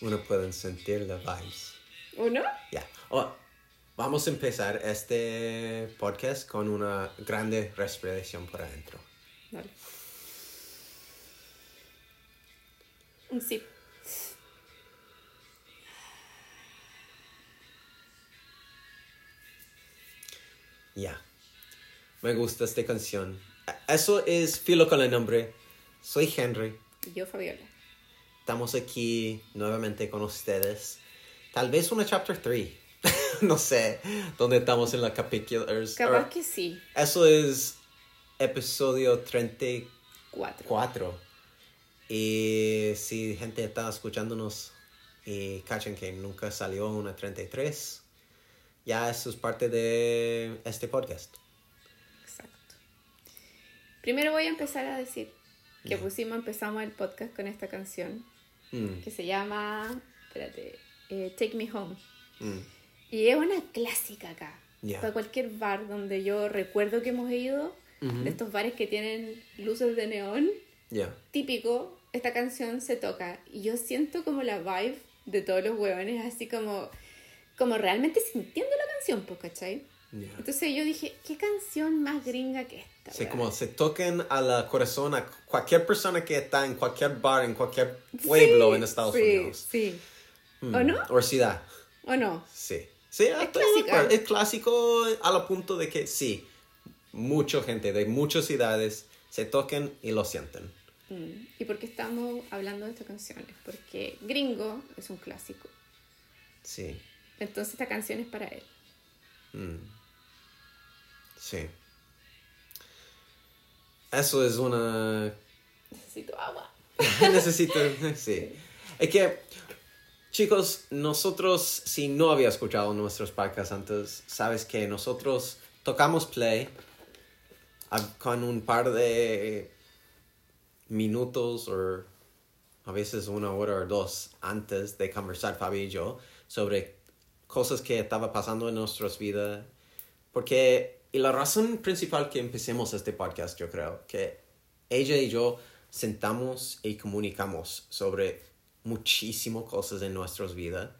Uno puede sentir la vibes. ¿Uno? Ya. Oh, vamos a empezar este podcast con una grande respiración por adentro. Un sip. Ya. Me gusta esta canción. Eso es filo con el nombre. Soy Henry. Y yo, Fabiola. Estamos aquí nuevamente con ustedes. Tal vez una chapter 3. no sé dónde estamos en la capítulo. Capaz que sí. Eso es episodio 34. Cuatro. Y si gente está escuchándonos y cachen que nunca salió una 33, ya eso es parte de este podcast. Exacto. Primero voy a empezar a decir que pusimos, empezamos el podcast con esta canción Mm, que se llama, espérate, eh, Take Me Home. mm, Y es una clásica acá. Para cualquier bar donde yo recuerdo que hemos ido, de estos bares que tienen luces de neón, típico, esta canción se toca. Y yo siento como la vibe de todos los huevones, así como, como realmente sintiendo la canción, pues, ¿cachai? Entonces yo dije, ¿qué canción más gringa que esta? Sí, como se toquen a la corazón a cualquier persona que está en cualquier bar, en cualquier pueblo Sí, en Estados sí, Unidos. Sí. Mm, ¿O no? O ciudad. ¿O no? Sí. Sí, de clásica. acuerdo. es clásico a lo punto de que sí, mucha gente de muchas ciudades se toquen y lo sienten. Mm. ¿Y por qué estamos hablando de esta canción? Es porque Gringo es un clásico. Sí. Entonces esta canción es para él. Mm. Sí. Eso es una Necesito agua. Necesito, sí. Es que, chicos, nosotros, si no había escuchado nuestros podcasts antes, sabes que nosotros tocamos play con un par de minutos o a veces una hora o dos antes de conversar Fabi y yo sobre cosas que estaba pasando en nuestras vidas. Porque, y la razón principal que empecemos este podcast, yo creo, que ella y yo sentamos y comunicamos sobre muchísimas cosas en nuestras vidas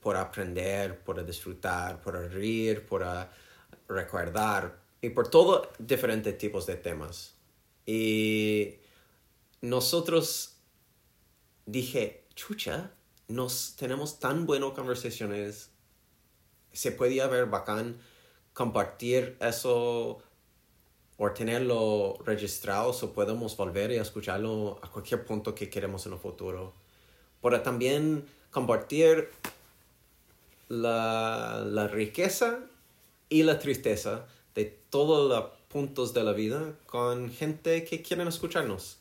por aprender, por disfrutar, por reír, por ah, recordar y por todo diferentes tipos de temas. Y nosotros dije, chucha, nos tenemos tan buenas conversaciones, se podía ver bacán compartir eso o tenerlo registrado o podemos volver y escucharlo a cualquier punto que queremos en el futuro. Pero también compartir la, la riqueza y la tristeza de todos los puntos de la vida con gente que quieren escucharnos.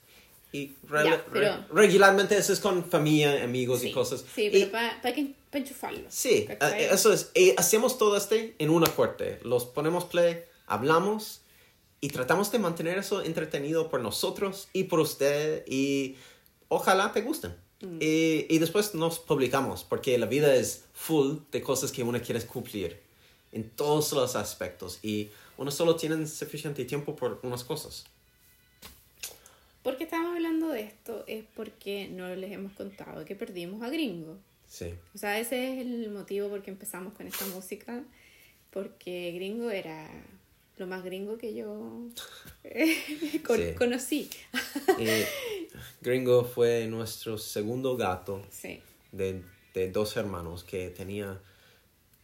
Y re- Ya, pero- re- regularmente eso es con familia, amigos y Sí, cosas. Sí, pero para enchufarlo. Sí, ¿cachai? eh, eso es. Y hacemos todo este en una corte. Los ponemos play, hablamos y tratamos de mantener eso entretenido por nosotros y por usted y ojalá te gusten. Mm. Y, y después nos publicamos porque la vida es full de cosas que uno quiere cumplir en todos los aspectos y uno solo tiene suficiente tiempo por unas cosas. ¿Por qué estamos hablando de esto? Es porque no les hemos contado que perdimos a Gringo. Sí, O sea, ese es el motivo por qué empezamos con esta música. Porque Gringo era lo más gringo que yo eh, con- Sí. conocí. Gringo fue nuestro segundo gato. Sí. de, de dos hermanos que tenía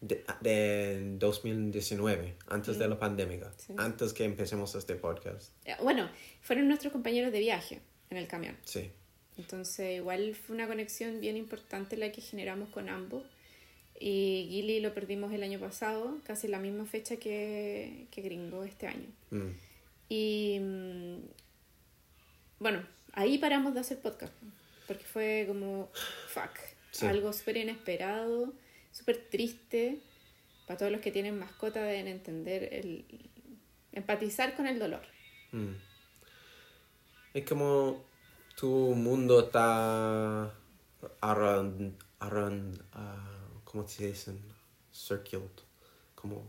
de, de 2019, antes de la pandemia, Sí. antes que empecemos este podcast. Eh, Bueno, fueron nuestros compañeros de viaje en el camión. Sí, Entonces, igual fue una conexión bien importante la que generamos con ambos. Y Gilly lo perdimos el año pasado, casi la misma fecha que, que Gringo este año. Mm. Y mm, bueno, ahí paramos de hacer podcast, porque fue como, fuck, Sí. algo súper inesperado, súper triste. Para todos los que tienen mascota deben entender el empatizar con el dolor. Mm. Es como tu mundo está around, around ah, ¿cómo se dicen? Circled. Como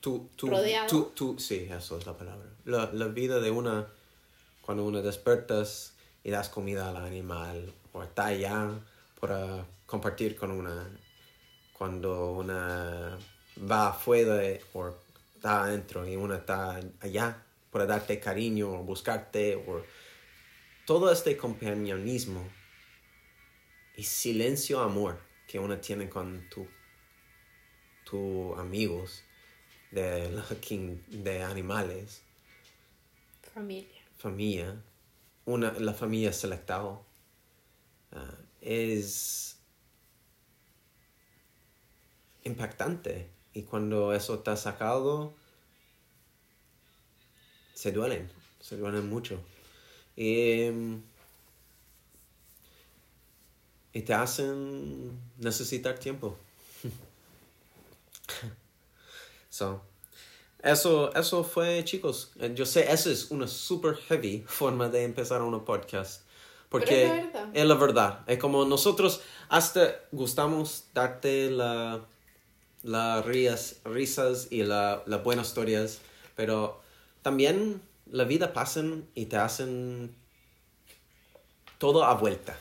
tu, tu, Rodeado. tu- tu- sí, eso es la palabra. La, la vida de una, cuando uno despertas y das comida al animal o está allá para compartir con una, cuando una va afuera o está adentro y una está allá para darte cariño o buscarte o todo este compañerismo y silencio amor que uno tiene con tu, tu amigos de, de animales, Familia. familia, una, la familia selectada, ah, es impactante. Y cuando eso está sacado, se duelen, se duelen mucho. Y, em, y te hacen necesitar tiempo. so, eso, eso fue, chicos. Eh, Yo sé, eso es una super heavy forma de empezar un podcast. Porque es la es la verdad. Es como nosotros hasta gustamos darte la, la rías, risas y la, las buenas historias, pero también la vida pasan y te hacen todo a vuelta.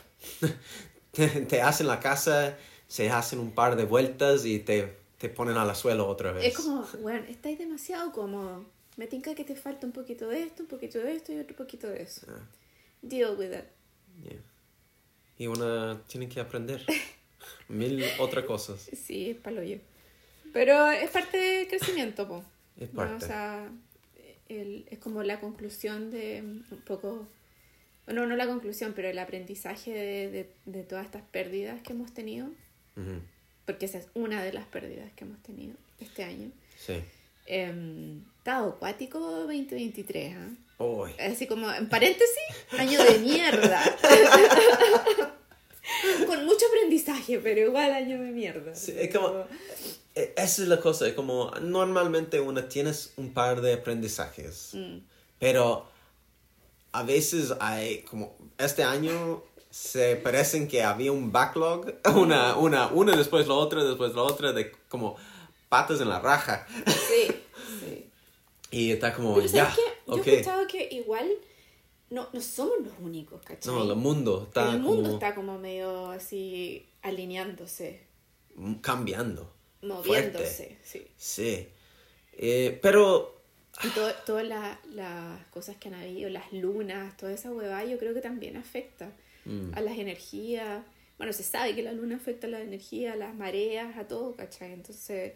te, te hacen la casa, se hacen un par de vueltas y te, te ponen a la suelo otra vez. Es como, bueno, estáis demasiado cómodo. Me tinca que te falta un poquito de esto, un poquito de esto y otro poquito de eso. Ah, Deal with it. yeah. Y una tiene que aprender mil otras cosas. Sí, es palo yo. Pero es parte del crecimiento, po. Es ¿no? parte. O sea, el- es como la conclusión de un poco, bueno, no la conclusión, pero el aprendizaje de, de, de todas estas pérdidas que hemos tenido, Ujú, porque esa es una de las pérdidas que hemos tenido este año. Sí. Eh, estado acuático 2023, ¿ah? Uy. Así como, en paréntesis, año de mierda. Con mucho aprendizaje, pero igual año de mierda. Sí, es como- Eh, Esa es la cosa, es como normalmente uno tienes un par de aprendizajes, Mm. pero a veces hay como este año se parecen que había un backlog, una, una, una después la otra, después la otra, de como patas en la raja. Sí, sí. Y está como, Pero ya, ¿sabes qué? Yo ok. he escuchado que igual no, no somos los únicos, ¿cachai? No, el mundo está el mundo como está como medio así alineándose, cambiando. moviéndose, sí. Sí. Eh, pero, Y todo- todas la- las cosas que han habido, las lunas, toda esa huevada, yo creo que también afecta mm, a las energías. Bueno, se sabe que la luna afecta a la energía, a las mareas, a todo, ¿cachai? Entonces,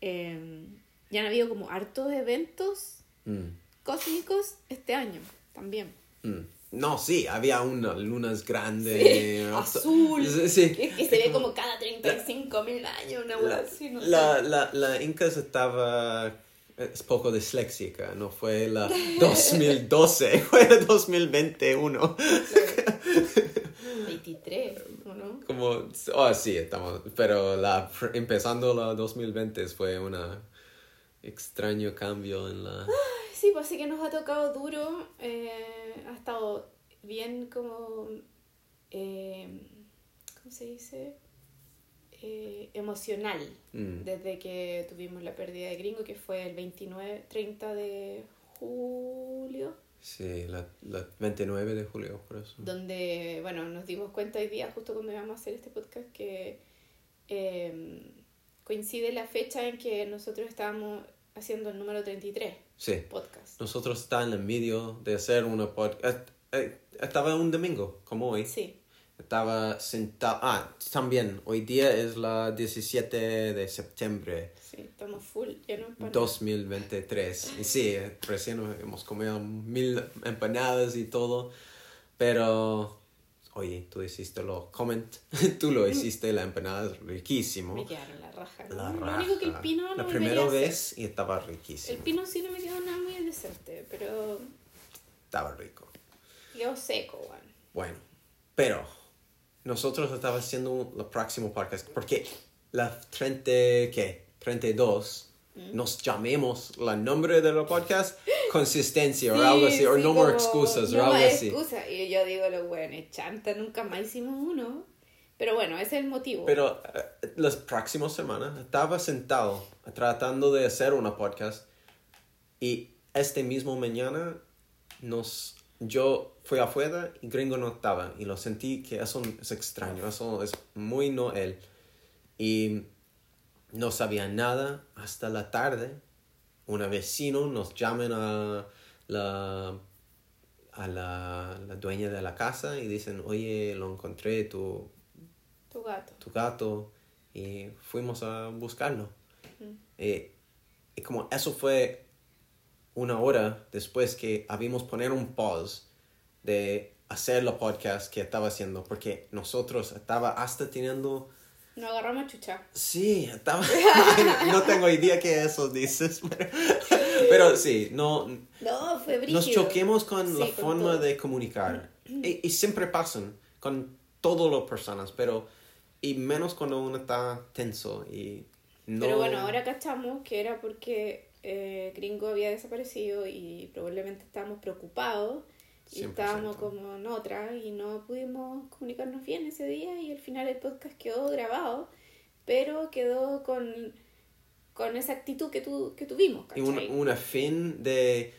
eh, ya han habido como hartos eventos mm, cósmicos este año también. mm. No, sí, había unas lunas grandes. Sí, azul. Sí, sí. Que, que se ve como cada 35 mil años, una hueá así, no. La, la, la Incas estaba es poco disléxica, no fue la 2012, fue la 2021. 23, ¿o no? Como, oh sí, estamos, pero la, empezando la 2020 fue un extraño cambio en la... Sí, pues sí que nos ha tocado duro. eh, ha estado bien como. eh, ¿Cómo se dice? Eh, emocional. Mm, Desde que tuvimos la pérdida de Gringo, que fue el 29, 30 de julio. sí, la, la 29 de julio, por eso. Donde, bueno, nos dimos cuenta hoy día, justo cuando íbamos a hacer este podcast, que coincide la fecha en que nosotros estábamos haciendo el número 33 Sí, podcast. nosotros está en el medio de hacer una podcast. Estaba un domingo, como hoy. Sí. Estaba sentado. Ah, también, hoy día es la 17 de septiembre Sí, estamos full, ya no para 2023. Y sí, recién hemos comido mil empanadas y todo. Pero oye, tú hiciste lo comment, tú lo hiciste, la empanada es riquísimo. Me quedaron la raja. ¿no? La Lo raja. único que el pino no La me primera vez y estaba riquísimo. El pino sí no me quedó nada muy decente, pero Estaba rico. quedó seco, weón. Bueno, pero nosotros estamos haciendo el próximo podcast porque la 30, ¿qué? 32 Mm. Nos llamemos la nombre del podcast consistencia o algo así, o sí, no more como, excusas no o algo más así. excusa. Y yo digo, los weones, chanta, nunca más hicimos uno. Pero bueno, ese es el motivo. Pero eh, las próximas semanas estaba sentado tratando de hacer una podcast y este mismo mañana nos yo fui afuera y Gringo no estaba y lo sentí que eso es extraño, eso es muy no él. Y no sabía nada hasta la tarde. Un vecino nos llaman a la a la, la dueña de la casa y dicen, oye, lo encontré, tu, tu gato. tu gato y fuimos a buscarlo. Eh, y como eso fue una hora después que habíamos poner un pause de hacer la podcast que estaba haciendo porque nosotros estaba hasta teniendo Nos agarramos chucha. sí estaba no tengo idea que eso dices pero, pero sí no No, fue brígido. nos choquemos con Sí, la con forma todo. de comunicar. y, y siempre pasan con todas las personas, pero... Y menos cuando uno está tenso y no... Pero bueno, ahora cachamos que era porque eh, Gringo había desaparecido y probablemente estábamos preocupados y 100%. estábamos como en otra y no pudimos comunicarnos bien ese día y al final el podcast quedó grabado, pero quedó con, con esa actitud que, tu, que tuvimos, Y un, ¿cachai? una fin de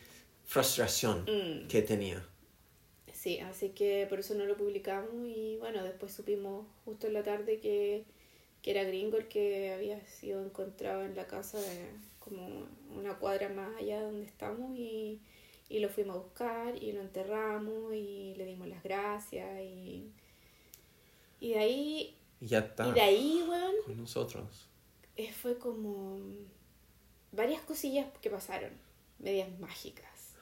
frustración Mm. que tenía. Sí, así que por eso no lo publicamos y bueno, después supimos justo en la tarde que, que era Gringo el que había sido encontrado en la casa de como una cuadra más allá de donde estamos y, y lo fuimos a buscar y lo enterramos y le dimos las gracias y, y de ahí, Y ya está y de ahí, weón, con nosotros. eh, fue como varias cosillas que pasaron, medias mágicas,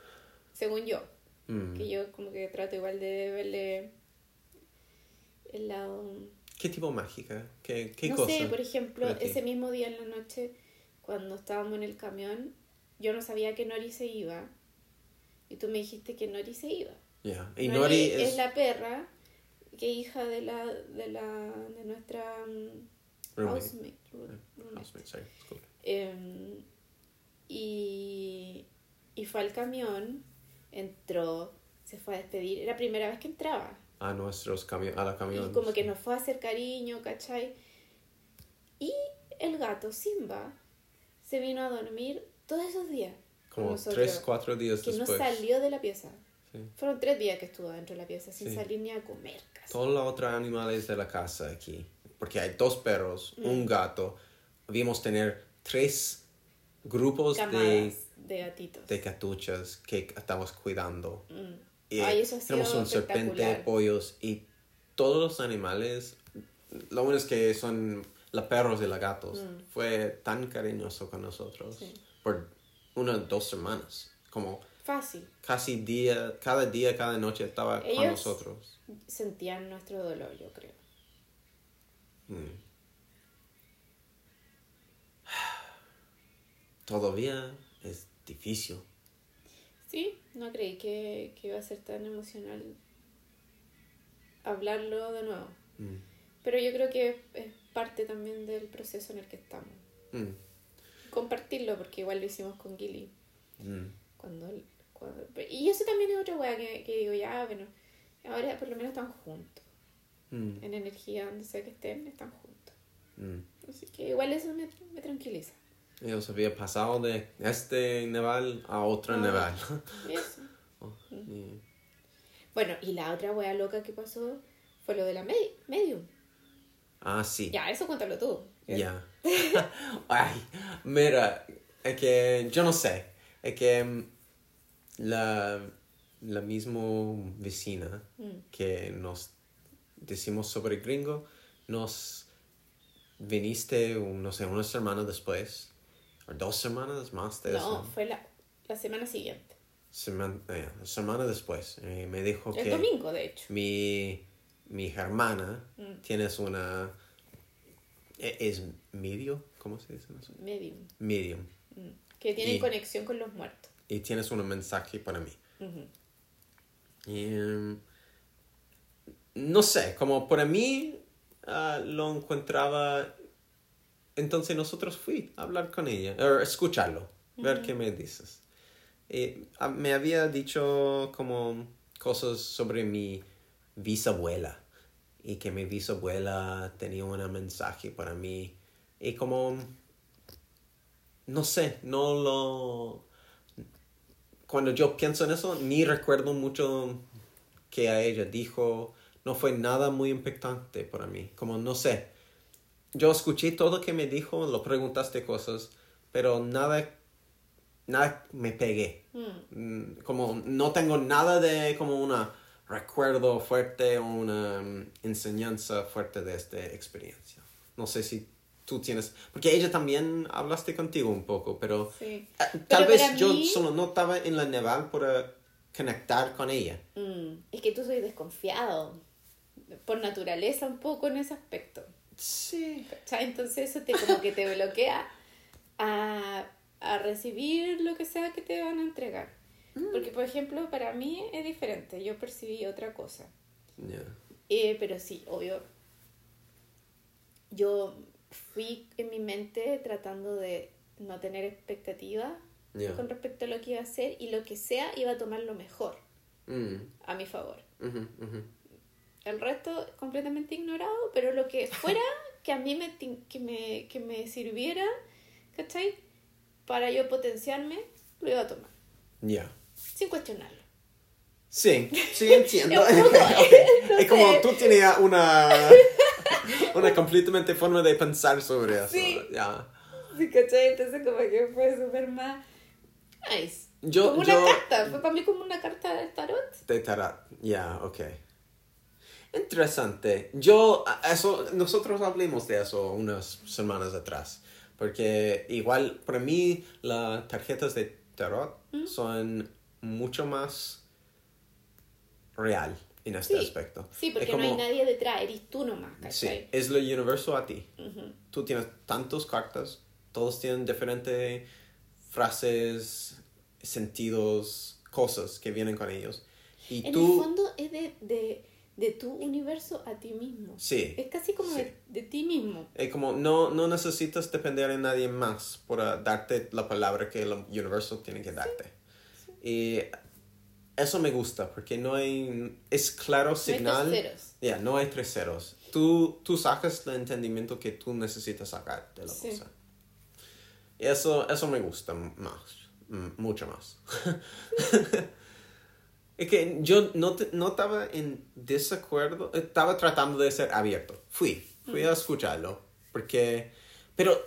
según yo. Mm. Que yo como que trato igual de verle el lado... ¿Qué tipo mágica? ¿Qué, qué no cosa? sé, por ejemplo, ese mismo día en la noche, cuando estábamos en el camión, yo no sabía que Nori se iba. Y tú me dijiste que Nori se iba. Ya. Y Nori, Nori es... es... la perra que hija de la de la de nuestra mm, Roommate. housemate, ru- roommate. Housemate, sorry, disculpe. Em, y, y fue al camión, entró, se fue a despedir. Era la primera vez que entraba. A nuestros camiones, a la camión. Y como que nos fue a hacer cariño, ¿cachai? Y el gato Simba se vino a dormir todos esos días. Como nosotros, tres, cuatro días Que después. no salió de la pieza. Sí. Fueron tres días que estuvo dentro de la pieza sin Sí. salir ni a comer. Casi. Todos los otros animales de la casa aquí. Porque hay dos perros, Mm. un gato. Debíamos tener tres grupos de, Camadas de gatitos. de catuchas que estamos cuidando. Mm. Y Ay, eso tenemos un espectacular. pollos y todos los animales. Lo único es que son los perros y los gatos. Mm. Fue tan cariñoso con nosotros Sí. por unas dos semanas. Como Fácil. casi día, cada día, cada noche estaba con nosotros. Sentían nuestro dolor, yo creo. Mm. Todavía es difícil. Sí, no creí que, que iba a ser tan emocional hablarlo de nuevo. Mm. Pero yo creo que es parte también del proceso en el que estamos. Mm. Compartirlo, porque igual lo hicimos con Gilly. Mm. Cuando, cuando- y eso también es otra wea que, que digo, ya, bueno, ahora por lo menos están juntos. Mm. En energía, donde sea que estén, están juntos. Mm. Así que igual eso me, me tranquiliza. Ellos habían pasado de este neval a otro Ah. neval. Y eso. Oh, y- Bueno, y la otra wea loca que pasó fue lo de la medi- medium. Ah, sí. Ya, eso cuéntalo tú. Ya. Ay, mira, es que yo no sé. Es que mm, la, la misma vecina Mm. que nos decimos sobre gringo, nos viniste, no sé, una semana después, o dos semanas más de No, fue la, la semana siguiente. Semana, eh, semana después, eh, me dijo El que domingo, de hecho. mi, mi hermana, Mm. tienes una... e- ¿Es medio? ¿Cómo se dice eso? Medium. Medium. Mm. Que tienen Y- conexión con los muertos. Y tienes un mensaje para mí. Y, em, no sé, como para mí ah, lo encontraba... Entonces nosotros fui a hablar con ella, o escucharlo, ver qué me dices. Y, ah, me había dicho como cosas sobre mi bisabuela y que mi bisabuela tenía un mensaje para mí y como no sé, no lo cuando yo pienso en eso, ni recuerdo mucho que a ella dijo. No fue nada muy impactante para mí. Como no sé. Yo escuché todo que me dijo, lo preguntaste cosas, pero nada, nada me pegué. Mm. Mm, Como no tengo nada de como una recuerdo fuerte o una mm, enseñanza fuerte de esta experiencia. No sé si tú tienes, porque ella también hablaste contigo un poco, pero Sí. Ah, Tal Pero vez yo mí- solo no estaba en la neval para conectar con ella. Mm, Es que tú soy desconfiado. Por naturaleza un poco en ese aspecto. Sí. ¿cachai? Entonces eso te como que te bloquea a, a recibir lo que sea que te van a entregar. Porque, por ejemplo, para mí es diferente. Yo percibí otra cosa. Ya. Eh, pero sí, obvio. Yo fui en mi mente tratando de no tener expectativas Ya. con respecto a lo que iba a hacer y lo que sea iba a tomar lo mejor Mm, a mi favor. ujú, ujú. El resto completamente ignorado, pero lo que fuera que a mí me, que me, que me sirviera, ¿cachai? Para yo potenciarme, lo iba a tomar, Ya. Sin cuestionarlo. Sí, sí entiendo. Es poco- como tú tenías una, una completamente forma de pensar sobre eso. Sí. Ya. Sí, ¿cachai? Entonces como que fue súper más nice. Yo- como una yo- carta, fue para mí como una carta de tarot. De tarot. Ya, ok. Interesante. Yo, eso, nosotros hablamos de eso unas semanas atrás. Porque igual, para mí, las tarjetas de tarot son mucho más real en este Sí. aspecto. Sí, porque Es no hay como- nadie detrás, eres tú nomás, Sí, es lo universo a ti. Ujú. Tú tienes tantas cartas, todos tienen diferentes frases, sentidos, cosas que vienen con ellos. Y En tú... el fondo es de, de, de tu universo a ti mismo. Sí. Es casi como Sí. de, de ti mismo. Eh, como no, no necesitas depender de nadie más para darte la palabra que el universo tiene que darte. Y eso me gusta porque no hay... Es claro signal. ceros. Ya, no hay tres ceros. Tú, tú sacas el entendimiento que tú necesitas sacar de la Sí. cosa. Y eso, eso me gusta más. mm, Mucho más. es que yo no, te- no estaba en desacuerdo. Estaba tratando de ser abierto. Fui. Fui a escucharlo. Porque... Pero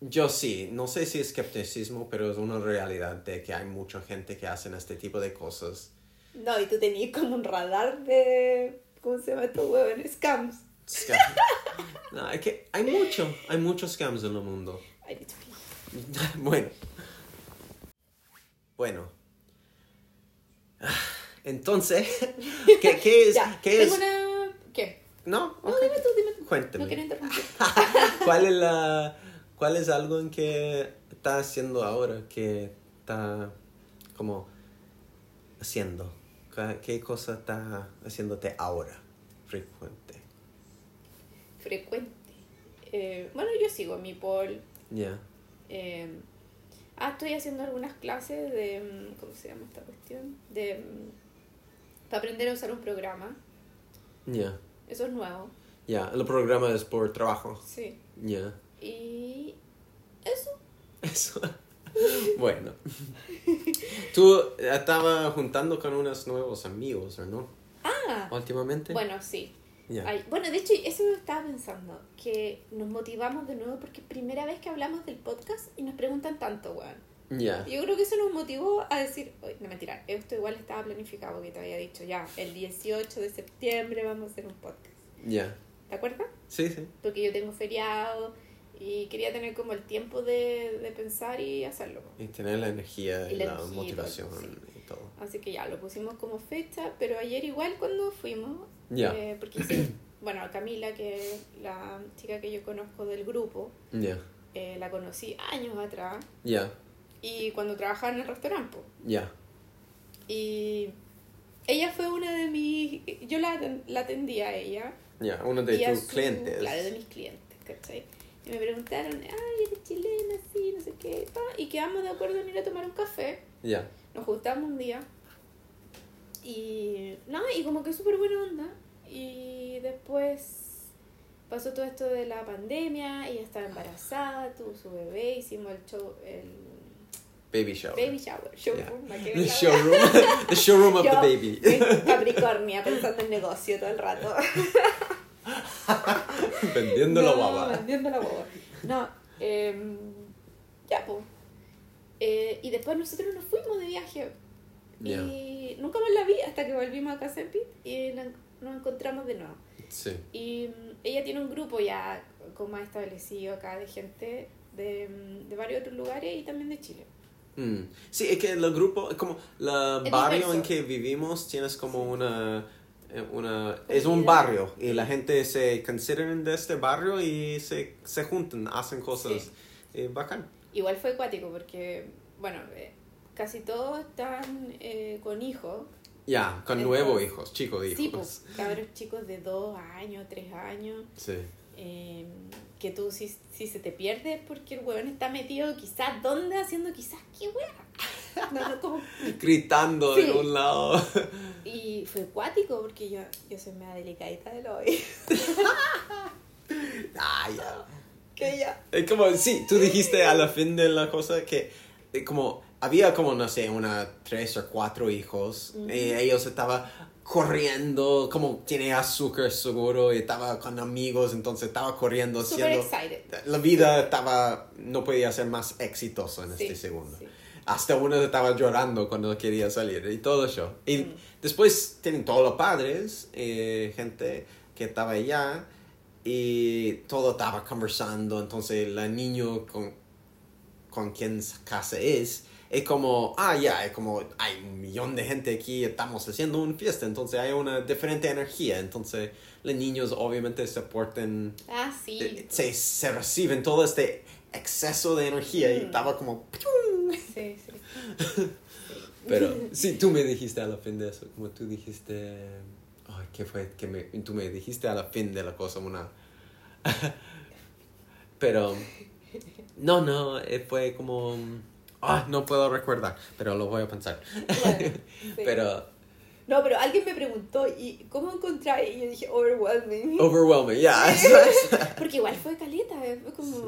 yo sí, no sé si es escepticismo, pero es una realidad de que hay mucha gente que hacen este tipo de cosas. No, y tú tenías como un radar de. ¿Cómo se llama estos huevos? Scams. Scam. No, es que hay mucho, hay muchos scams en el mundo. Bueno. Bueno. Entonces, ¿qué, qué es? Ya, ¿Qué tengo es? una. ¿Qué? No, No, ok. dime tú, dime tú. Cuéntame. No quiero interrumpir. ¿Cuál es la, cuál es algo en que estás haciendo ahora que está como haciendo? ¿Qué- ¿Qué cosa está haciéndote ahora? Frecuente. Frecuente. Eh, bueno, yo sigo mi pol. Ya. Eh, ah, estoy haciendo algunas clases de. mm, ¿Cómo se llama esta cuestión? De. mm, Para aprender a usar un programa. Ya. Eso es nuevo. Ya. El programa es por trabajo. Sí. Ya. Y. Eso. Eso. bueno. Tú estabas juntando con unos nuevos amigos, ¿o no? Ah, Últimamente. bueno, sí. Ay, bueno, de hecho, eso lo estaba pensando. Que nos motivamos de nuevo porque es primera vez que hablamos del podcast y nos preguntan tanto, weón. Ya. Yo creo que eso nos motivó a decir, "Oye, no mentira, esto igual estaba planificado porque te había dicho ya, el 18 de septiembre vamos a hacer un podcast. Ya. ¿Te acuerdas? Sí, sí. Porque yo tengo feriado y quería tener como el tiempo de, de pensar y hacerlo. Y tener la energía y, la energía motivación todo, y todo. Así que ya, lo pusimos como fecha, pero ayer igual cuando fuimos, Ya. Eh, porque sí, bueno, Camila, que es la chica que yo conozco del grupo, Ya. eh, la conocí años atrás Ya. y cuando trabajaba en el restaurante. Ya. Y ella fue una de mis... Yo la, la atendía a ella. Ya. Uno de tus clientes. Claro, de mis clientes, ¿cachai? Y me preguntaron, ay, eres chilena, sí, no sé qué, pa", y quedamos de acuerdo en ir a tomar un café. Ya. Nos juntamos un día y no, y como que súper buena onda. Y después pasó todo esto de la pandemia, ella estaba embarazada, tuvo su bebé, hicimos el show, el Baby shower. baby shower, showroom, ¿a qué The showroom. the showroom of Yo, the baby. Capricornia, pensando en negocio todo el rato. Vendiendo la No, guava. Vendiendo la guava. No, em, ya, pues. y después nosotros nos fuimos de viaje. Y nunca más la vi hasta que volvimos a Casempit y la- nos encontramos de nuevo. Sí. Y mm, ella tiene un grupo ya como más establecido acá de gente de, mm, de varios otros lugares y también de Chile. Mm. Sí, es que el grupo, como el barrio diverso. en que vivimos, tienes como una, una... Es un barrio y la gente se consideran de este barrio y se, se juntan, hacen cosas Sí. eh, bacán. Igual fue acuático porque, bueno, eh, casi todos están eh, con hijos. Ya, con Entonces- nuevos hijos, chicos hijos. Sí, pues, cabros chicos de dos años, tres años. Sí. Que tú si, si se te pierde es porque el huevón está metido quizás dónde haciendo quizás qué hueá. No, no, como- Gritando Sí. de un lado. Y fue acuático porque yo, yo soy media delicadita del oído. ah, ya. Que ya. Es como, sí, tú dijiste a la fin de la cosa que eh, como había como, no sé, una tres o cuatro hijos y ellos estaban corriendo, como tiene azúcar seguro y estaba con amigos, entonces estaba corriendo excited. La vida estaba, no podía ser más exitoso en Sí, este segundo. sí. Hasta uno estaba llorando cuando quería salir y todo eso. Y Mm. después tienen todos los padres, eh, gente que estaba allá y todo estaba conversando. Entonces la niño con, con quien casa es, es como, ah, ya, es como, hay un millón de gente aquí, estamos haciendo una fiesta, entonces hay una diferente energía. Entonces los niños obviamente se portan Ah, sí. eh, se, se reciben todo este exceso de energía y Mm. estaba como... Sí, sí. Pero sí, tú me dijiste a la fin de eso, como tú dijiste... Ay, ¿qué fue? Que me, tú me dijiste a la fin de la cosa una... pero... No, no, eh, fue como... Ah, no puedo recordar, pero lo voy a pensar. Sí. Pero... No, pero alguien me preguntó, ¿y cómo encontrar? Y yo dije, overwhelming. Overwhelming, ya. Porque igual fue caleta, eh, fue como... sí,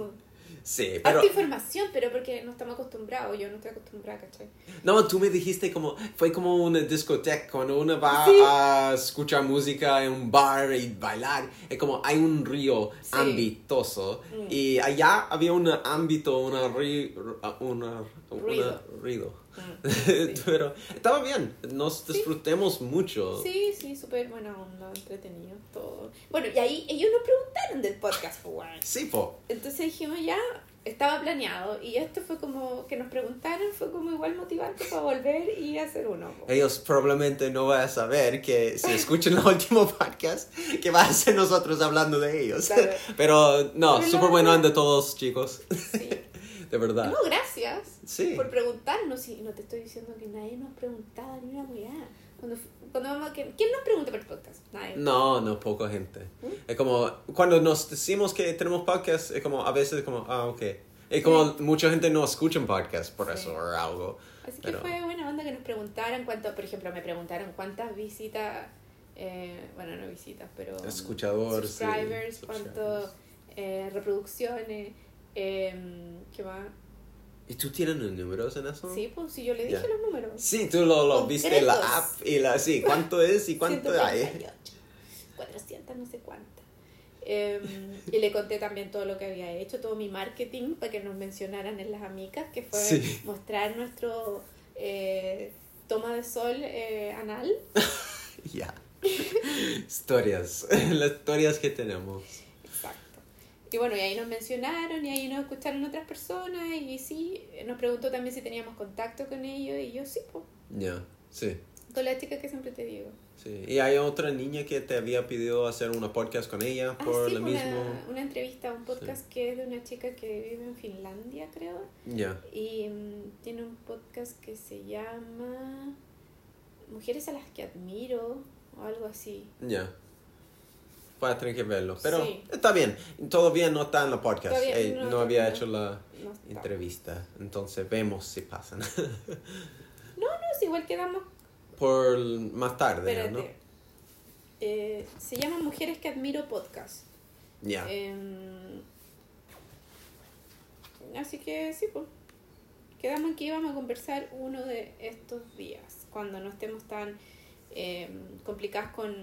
pero... Harta información, pero porque no estamos acostumbrados, yo no estoy acostumbrada, ¿cachai? No, tú me dijiste como, fue como una discoteca, cuando uno va Sí. a escuchar música en un bar y bailar, es como hay un río Sí. ambitoso Mm. y allá había un ámbito, una, ri, una, una- Ruido. ruido. Sí. Pero estaba bien, nos disfrutemos mucho. Sí, sí, súper buena onda, entretenido, todo. Bueno, y ahí ellos nos preguntaron del podcast, pues. Sí, po. Entonces dijimos, ya, estaba planeado. Y esto fue como, que nos preguntaron, fue como igual motivante para volver y hacer uno. po. Ellos probablemente no van a saber que si escuchan el último podcast, que va a ser nosotros hablando de ellos. Claro. Pero no, súper verdad- onda todos, chicos. Sí. De verdad. No, gracias Sí. por preguntarnos. Y no te estoy diciendo que nadie nos preguntaba ni una weá. Cuando, cuando vamos a- ¿Quién nos pregunta por el podcast? Nadie. No, no, poca gente. ¿Mm? Es como, cuando nos decimos que tenemos podcast, es como, a veces como, ah, ok. Es como, mucha gente no escucha un podcast por Sí. eso o algo. Así que Pero- fue buena onda que nos preguntaran cuánto, por ejemplo, me preguntaron cuántas visitas, eh, bueno, no visitas, pero Escuchadores, sí, subscribers, subscribers. cuánto eh, reproducciones, eh, ¿qué más? ¿Y tú tienes los números en eso? Sí, pues sí, yo le dije Ya. los números. Sí, tú lo, lo viste en la app y la, sí, ¿cuánto es y cuánto hay? 138, 400, no sé cuántas. Eh, y le conté también todo lo que había hecho, todo mi marketing para que nos mencionaran en las amicas, que fue Sí. mostrar nuestro eh, toma de sol eh, anal. Ya. historias, las historias que tenemos. Y bueno, y ahí nos mencionaron y ahí nos escucharon otras personas y sí, nos preguntó también si teníamos contacto con ellos y yo sí, pues. Ya, sí. Con la chica que siempre te digo. Sí. Y hay otra niña que te había pedido hacer una podcast con ella Ah, por sí, lo una, mismo. una entrevista, un podcast que es de una chica que vive en Finlandia, creo. Ya. Y mm, tiene un podcast que se llama Mujeres a las que admiro o algo así. Ya. Voy a tener que verlo. Pero Sí. está bien. Todavía no está en la podcast. Eh, no, no, había hecho la No, entrevista. Entonces vemos si pasan. no, no, es igual quedamos. por más tarde, Espérate. ¿no? Eh, se llama Mujeres que admiro podcast. Ya. Em, así que sí, pues. Quedamos en que íbamos a conversar uno de estos días, cuando no estemos tan em, complicadas con,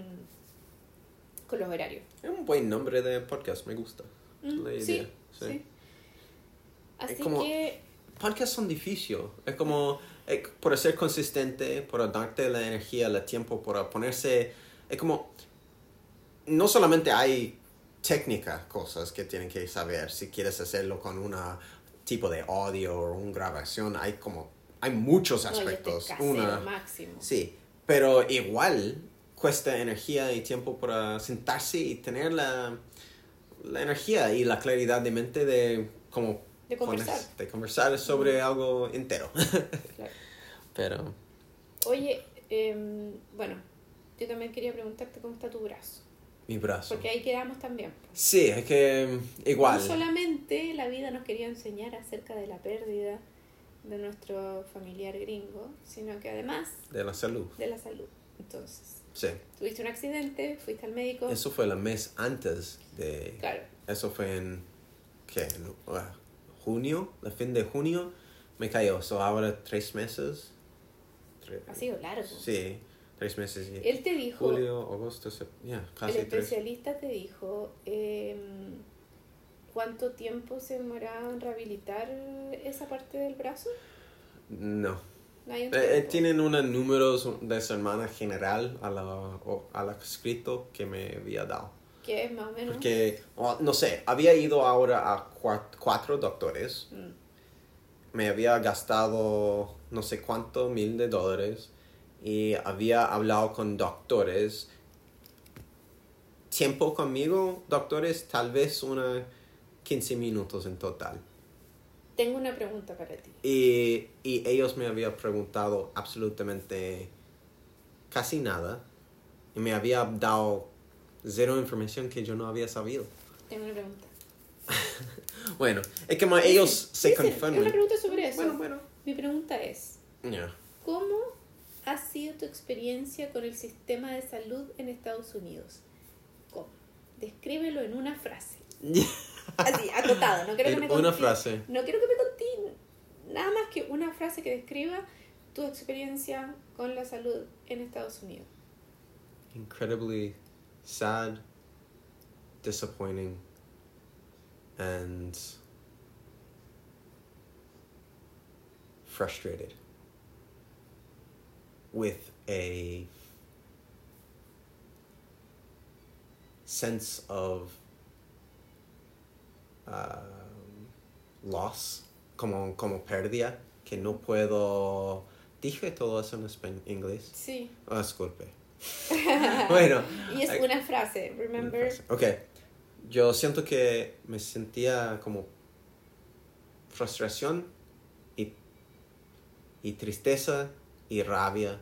con los horarios. Es un buen nombre de podcast, me gusta. Mm, La sí, idea, sí. sí. Así como- que, Podcasts son difíciles. Es como, eh, por ser consistente, por darte la energía, el tiempo, por ponerse... Es como, no solamente hay técnica, cosas que tienen que saber. Si quieres hacerlo con un tipo de audio o una grabación, hay como, hay muchos no, aspectos. casero una, máximo. Sí, pero igual cuesta energía y tiempo para sentarse y tener la, la energía y la claridad de mente de como De conversar. de conversar sobre algo entero. Claro. pero Oye, em, bueno, yo también quería preguntarte cómo está tu brazo. mi brazo. Porque ahí quedamos también. Sí, es que igual. No solamente la vida nos quería enseñar acerca de la pérdida de nuestro familiar gringo, sino que además De la salud. de la salud. Entonces, Sí. tuviste un accidente, fuiste al médico. Eso fue el mes antes de... Claro, Eso fue en... ¿Qué? Uh, junio, el fin de junio, me cayó. So ahora tres meses. Tre- ha sido largo. Sí, tres meses y... Él te dijo, Julio, agosto, sep- ya, el casi tres. especialista te dijo, em, ¿cuánto tiempo se demoraba en rehabilitar esa parte del brazo? No. No hay un Eh, eh, tienen unos números de su hermana general a la, a la escrito que me había dado. es más o menos? Porque, oh, no sé, había ido ahora a cua- cuatro doctores. Mm, Me había gastado no sé cuánto mil de dólares. Y había hablado con doctores. Tiempo conmigo, doctores, tal vez una 15 minutos en total. Tengo una pregunta para ti. Y, y ellos me habían preguntado absolutamente casi nada. Y me había dado cero información que yo no había sabido. Tengo una pregunta. Bueno, es que ma- ellos se Dicen, confunden. Una pregunta sobre eso. Bueno, bueno. Mi pregunta es, Ya. ¿cómo ha sido tu experiencia con el sistema de salud en Estados Unidos? ¿Cómo? Descríbelo en una frase. Así, acotado. No quiero que En me una frase. No quiero que me conti nada más que una frase que describa tu experiencia con la salud en Estados Unidos. Incredibly sad, disappointing, and frustrated with a sense of um, loss, como, como pérdida, que no puedo... Dije todo eso en español, inglés. Sí. Ah, disculpe. bueno. Y es una frase, remember? Ok. Yo siento que me sentía como frustración y, y tristeza y rabia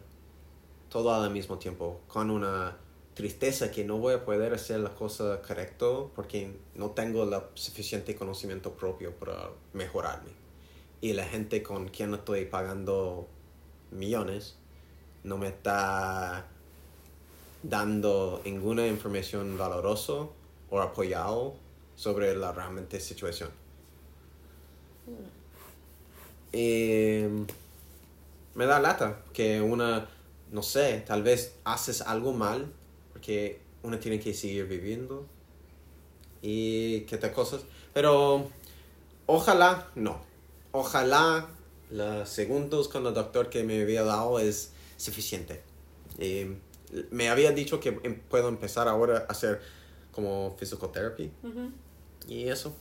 todo al mismo tiempo. Con una tristeza que no voy a poder hacer la cosa correcto porque no tengo el suficiente conocimiento propio para mejorarme. Y la gente con quien estoy pagando millones no me está dando ninguna información valorosa o apoyado sobre la realmente situación. Y me da lata que una, no sé, tal vez haces algo mal porque uno tiene que seguir viviendo y que te cosas. Pero ojalá no. Ojalá los segundos con el doctor que me había dado es suficiente. Y me había dicho que em- puedo empezar ahora a hacer como physical therapy Ujú. y eso.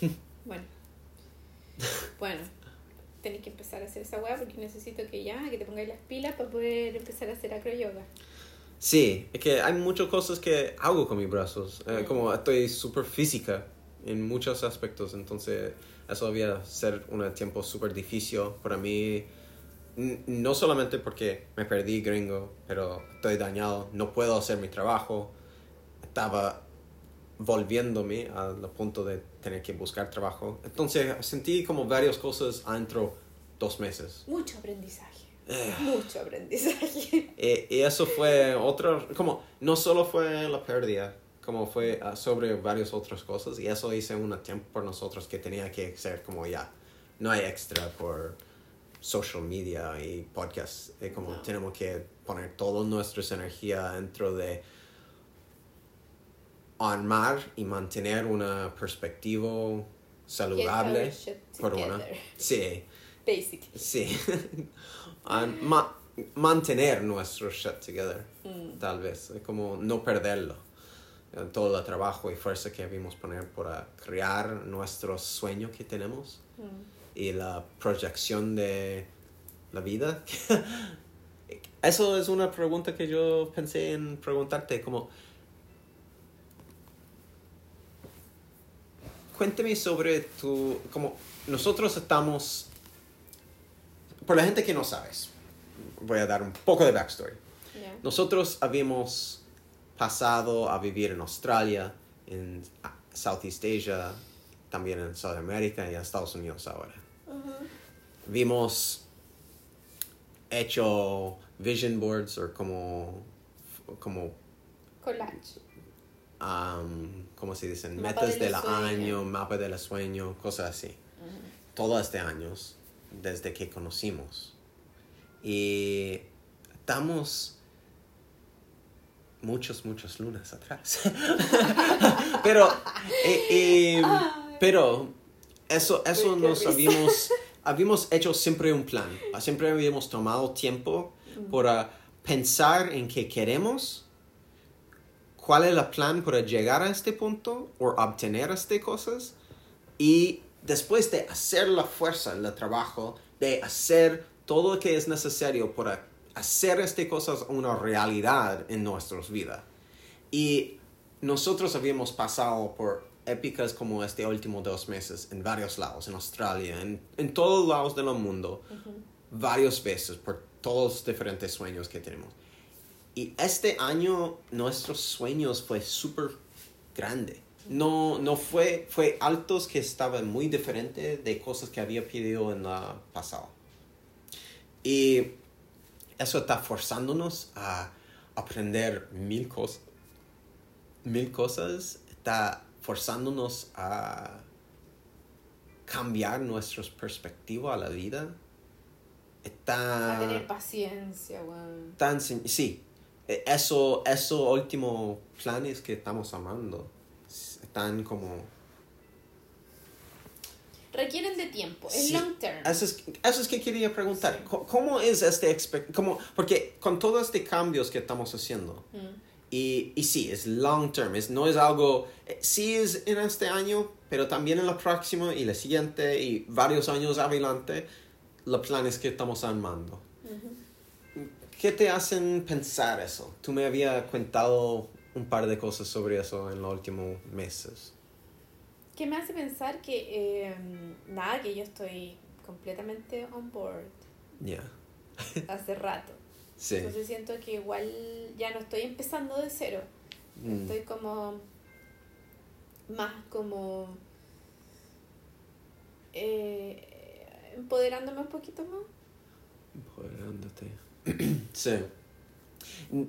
Bueno. Bueno. tenés que empezar a hacer esa weá porque necesito que ya, que te pongáis las pilas para poder empezar a hacer acroyoga. Sí, es que hay muchas cosas que hago con mis brazos. Eh, Mm. como estoy súper física en muchos aspectos, entonces eso había ser un tiempo súper difícil para mí. No solamente porque me perdí gringo, pero estoy dañado, no puedo hacer mi trabajo. Estaba volviéndome al punto de tener que buscar trabajo. Entonces sentí como varias cosas adentro dos meses. Mucho aprendizaje. Eh. Mucho aprendizaje. Eh, y eso fue otro, como, no solo fue la pérdida, como fue ah, sobre varias otras cosas, y eso hice un tiempo por nosotros que tenía que ser como ya, no hay extra por social media y podcast, eh, como No. tenemos que poner toda nuestra energía dentro de armar y mantener una perspectiva saludable por una. Sí. Basically. Sí. An- ma- mantener nuestro shit together, Mm. tal vez. Es Como no perderlo. Todo el trabajo y fuerza que debimos poner para crear nuestro sueño que tenemos Mm. y la proyección de la vida. Eso es una pregunta que yo pensé en preguntarte, como... Cuéntame sobre tu... Como nosotros estamos... Por la gente que no sabes, voy a dar un poco de backstory. Yeah. Nosotros habíamos pasado a vivir en Australia, en Southeast Asia, también en Sudamérica y en Estados Unidos ahora. Ujú. Vimos hecho vision boards o como, como Collage. um, ¿cómo se dicen? Mapa Metas de del sueños. año, mapa del sueño, cosas así. Ujú. Todo este años, desde que conocimos. Y estamos muchos, muchos lunas atrás. pero, eh, eh, pero eso, eso nos habíamos, habíamos hecho siempre un plan. Siempre habíamos tomado tiempo para pensar en qué queremos, cuál es el plan para llegar a este punto o obtener estas cosas y después de hacer la fuerza, el trabajo, de hacer todo lo que es necesario para hacer estas cosas una realidad en nuestras vidas. Y nosotros habíamos pasado por épicas como este último dos meses en varios lados, en Australia, en, en todos lados del mundo, varias veces por todos los diferentes sueños que tenemos. Y este año nuestros sueños fue súper grande. No, no fue, fue altos que estaban muy diferentes de cosas que había pedido en la pasado. Y eso está forzándonos a aprender mil cosas. Mil cosas. Está forzándonos a cambiar nuestra perspectiva a la vida. Está A tener paciencia, weón. tan sí Eh, eso eso último planes que estamos amando están como Requieren de tiempo, es Sí, long term. eso es, eso es que quería preguntar Sí. Cómo es este cómo porque con todos estos cambios que estamos haciendo Mm. y, y sí es long term es no es algo eh, sí es en este año pero también en la próxima y la siguiente y varios años adelante los planes que estamos armando. ¿Qué te hacen pensar eso? Tú me habías contado un par de cosas sobre eso en los últimos meses. Que me hace pensar que, eh, nada, que yo estoy completamente on board Ya. hace rato. Sí. Entonces siento que igual ya no estoy empezando de cero. Mm. Estoy como más como eh, empoderándome un poquito más. Empoderándote. sí.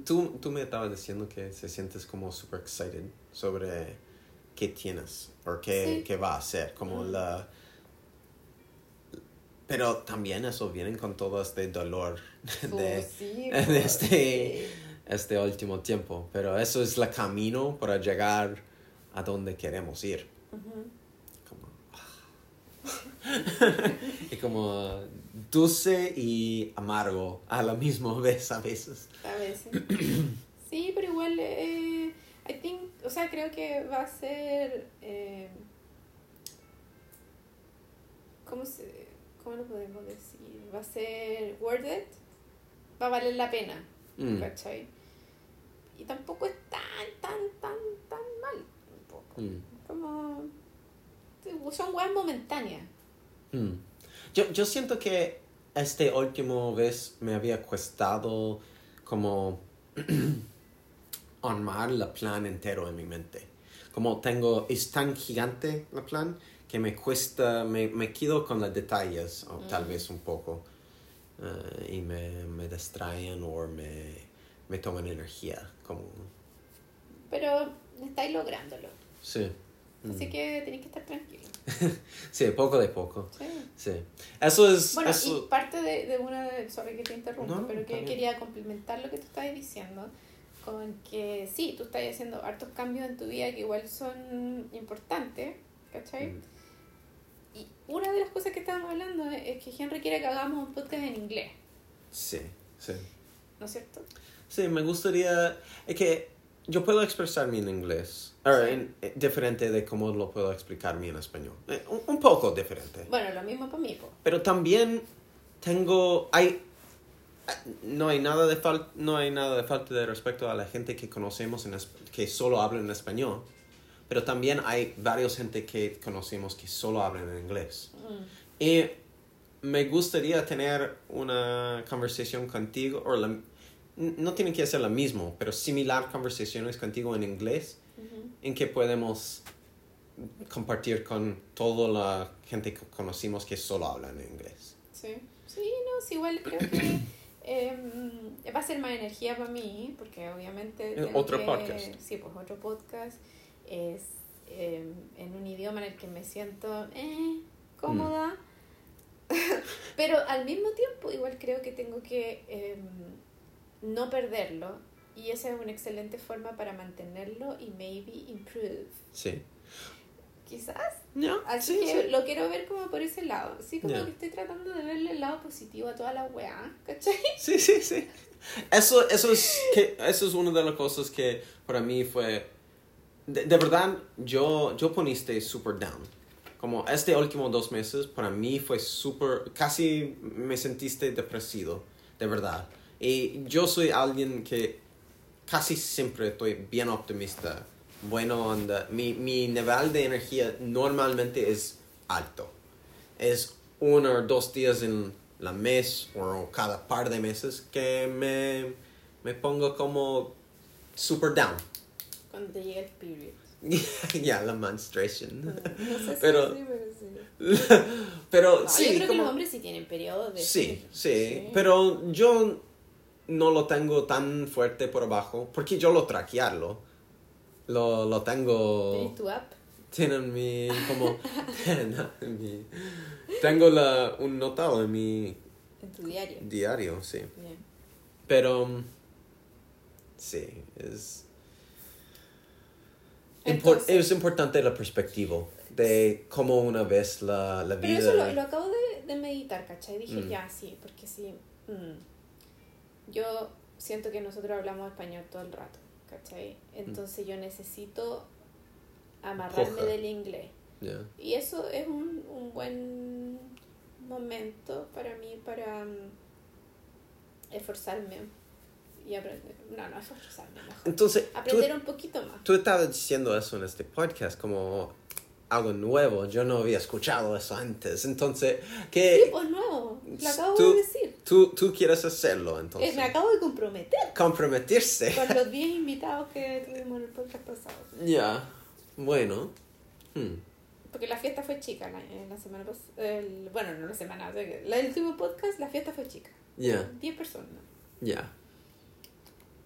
Tú, tú me estabas diciendo que se sientes como super excited sobre qué tienes o qué, Sí. qué va a hacer. Como Mm. la... Pero también eso viene con todo este dolor de, Oh, sí, de este, sí. este último tiempo. Pero eso es el camino para llegar a donde queremos ir. Como, y como dulce y amargo a la misma vez a veces. A veces. Sí, pero igual, eh, I think, o sea, creo que va a ser, eh, ¿cómo se, ¿cómo lo podemos decir? Va a ser worth it, va a valer la pena, Mm. ¿cachai? Y tampoco es tan, tan, tan, tan mal. Mm. Como, son weas momentáneas. Mm. Yo, yo siento que este último vez me había costado como armar el plan entero en mi mente. Como tengo, es tan gigante el plan que me cuesta, me, me quedo con los detalles, o tal Mm. vez un poco, eh, y me, me distraen o me, me toman energía. Como, Pero estáis lográndolo. sí. Así que tenéis que estar tranquilo. Sí, poco de poco. Sí. Sí. Eso es... Bueno, eso... y parte de, de una de... Sorry que te interrumpa, No, pero que quería complementar lo que tú estabas diciendo con que sí, tú estás haciendo hartos cambios en tu vida que igual son importantes, ¿cachai? Mm. Y una de las cosas que estábamos hablando es que Henry quiere que hagamos un podcast en inglés, Sí, sí. ¿no es cierto? Sí, me gustaría... Es que yo puedo expresarme en inglés. Or, en- eh, diferente de cómo lo puedo explicarme en español. Eh, un, un poco diferente. Bueno, lo mismo para mí. Pero también tengo... Hay, no hay nada de falta no hay nada de falta de respeto a la gente que conocemos en que solo habla en español pero también hay varios gente que conocemos que solo hablan en inglés Mm. y me gustaría tener una conversación contigo o la, no tiene que ser la misma pero similar conversaciones contigo en inglés en que podemos compartir con toda la gente que conocimos que solo hablan en inglés. Sí, sí, no, sí, igual creo que em, va a ser más energía para mí, porque obviamente... Eh, otro que- podcast. Sí, pues otro podcast es em, en un idioma en el que me siento eh, cómoda, pero al mismo tiempo igual creo que tengo que em, no perderlo y esa es una excelente forma para mantenerlo y maybe improve. sí Quizás no Así sí, que sí. lo quiero ver como por ese lado. Sí, como Ya. que estoy tratando de verle el lado positivo a toda la weá, ¿cachai? Sí, sí, sí. Eso, eso, es, que, eso es una de las cosas que para mí fue... De, de verdad, yo, yo poniste super down. Como este último dos meses, para mí fue super... Casi me sentiste depresivo, de verdad. Y yo soy alguien que casi siempre estoy bien optimista. Bueno, onda. Mi, mi nivel de energía normalmente es alto. Es uno o dos días en la mes o cada par de meses que me, me pongo como super down. Cuando te llega el period. ya, la menstruation. No sé si Pero- sí, pero sí. Pero No, sí, yo creo que como- los hombres sí tienen periodos de... Sí, sí, pero yo no lo tengo tan fuerte por abajo, porque yo lo traquearlo. Lo, lo tengo... ¿Tenés tu app? Tiene en mi... como... no, en mi- tengo la, un notado en mi En tu diario. diario, sí. Bien. Pero... Sí, es... impor- Entonces- es importante la perspectiva de cómo una vez la, la Pero vida... eso lo, lo acabo de, de meditar, ¿cachai? Dije, Mm. ya, sí, porque sí. mm, Yo siento que nosotros hablamos español todo el rato, ¿cachai? Entonces yo necesito amarrarme Foja. del inglés. Y eso es un, un buen momento para mí para mm, esforzarme y aprender. No, no esforzarme, mejor. Entonces, tú, Aprender un poquito más. tú estabas diciendo eso en este podcast como algo nuevo. Yo no había escuchado eso antes. Entonces, Sí, ¿qué? pues nuevo, lo acabo tú, de decir. Tú, tú quieres hacerlo, Eh, entonces. me acabo de comprometer Comprometerse. con los 10 invitados que tuvimos en el podcast pasado. Ya. Bueno. Hmm. Porque la fiesta fue chica la, en la semana pasada. Bueno, no la semana, que la- el último podcast, la fiesta fue chica. Ya. 10 personas. Ya.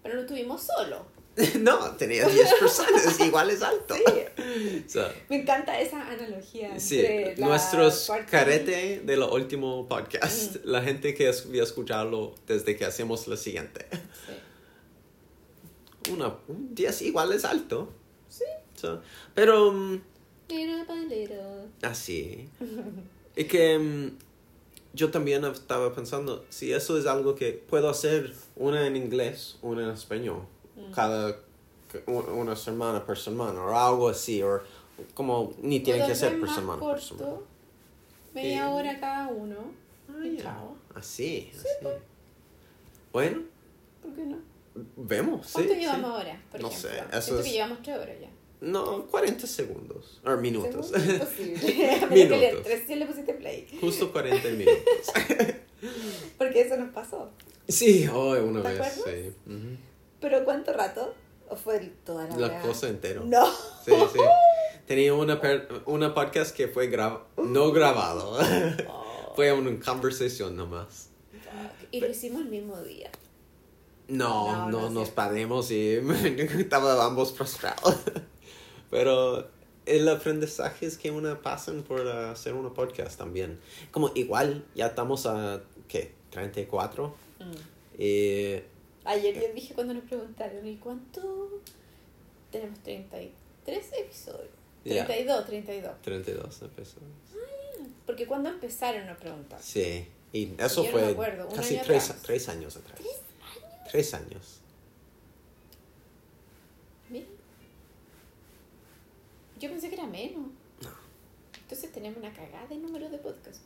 Pero no estuvimos solos. no, tenía 10 personas. Igual es alto. Sí. So, Me encanta esa analogía. Sí, nuestros carete de lo último podcast. La gente que había escuchado desde que hacemos lo siguiente. Sí. Una, un 10 igual es alto. Sí. So, pero mm, Little by little. así. Y que mm, yo también estaba pensando, si eso es algo que puedo hacer una en inglés, una en español. Cada u- una semana por semana, o algo así, o como ni tiene que ser por semana por corto, semana. Media Eh, hora cada uno. Ah, y chao. Así, así. Bueno, ¿Por qué no? vemos, sí. ¿Cuánto sí. llevamos ahora? Por No ejemplo? sé, eso Siento es- que llevamos tres horas ya. No, 40 segundos. O minutos. Según es posible. A menos que le, Minutos. recién le pusiste play. Justo 40 minutos. Porque eso nos pasó. Sí, hoy una ¿Te vez, acuerdas? sí. Ujú. ¿Pero cuánto rato? ¿O fue toda la La cosa entera. No. Sí, sí. Tenía una, per- una podcast que fue gra- no grabado. Oh, fue una conversación nomás. fuck. Y lo hicimos el mismo día. No, No, no, no nos paremos y estaba ambos frustrados. Pero el aprendizaje es que uno pasan por hacer una podcast también. Como igual, ya estamos a, ¿qué? 34. Mm. Y Ayer les dije cuando nos preguntaron, ¿y cuánto? Tenemos 33 episodios. Ya. 32, 32. 32 episodios. Porque cuando empezaron nos preguntaron. Sí, y eso Yo no fue acuerdo, casi año tres, atrás. tres años atrás. ¿Tres años? Mira. Yo pensé que era menos. Entonces tenemos una cagada de número de podcast.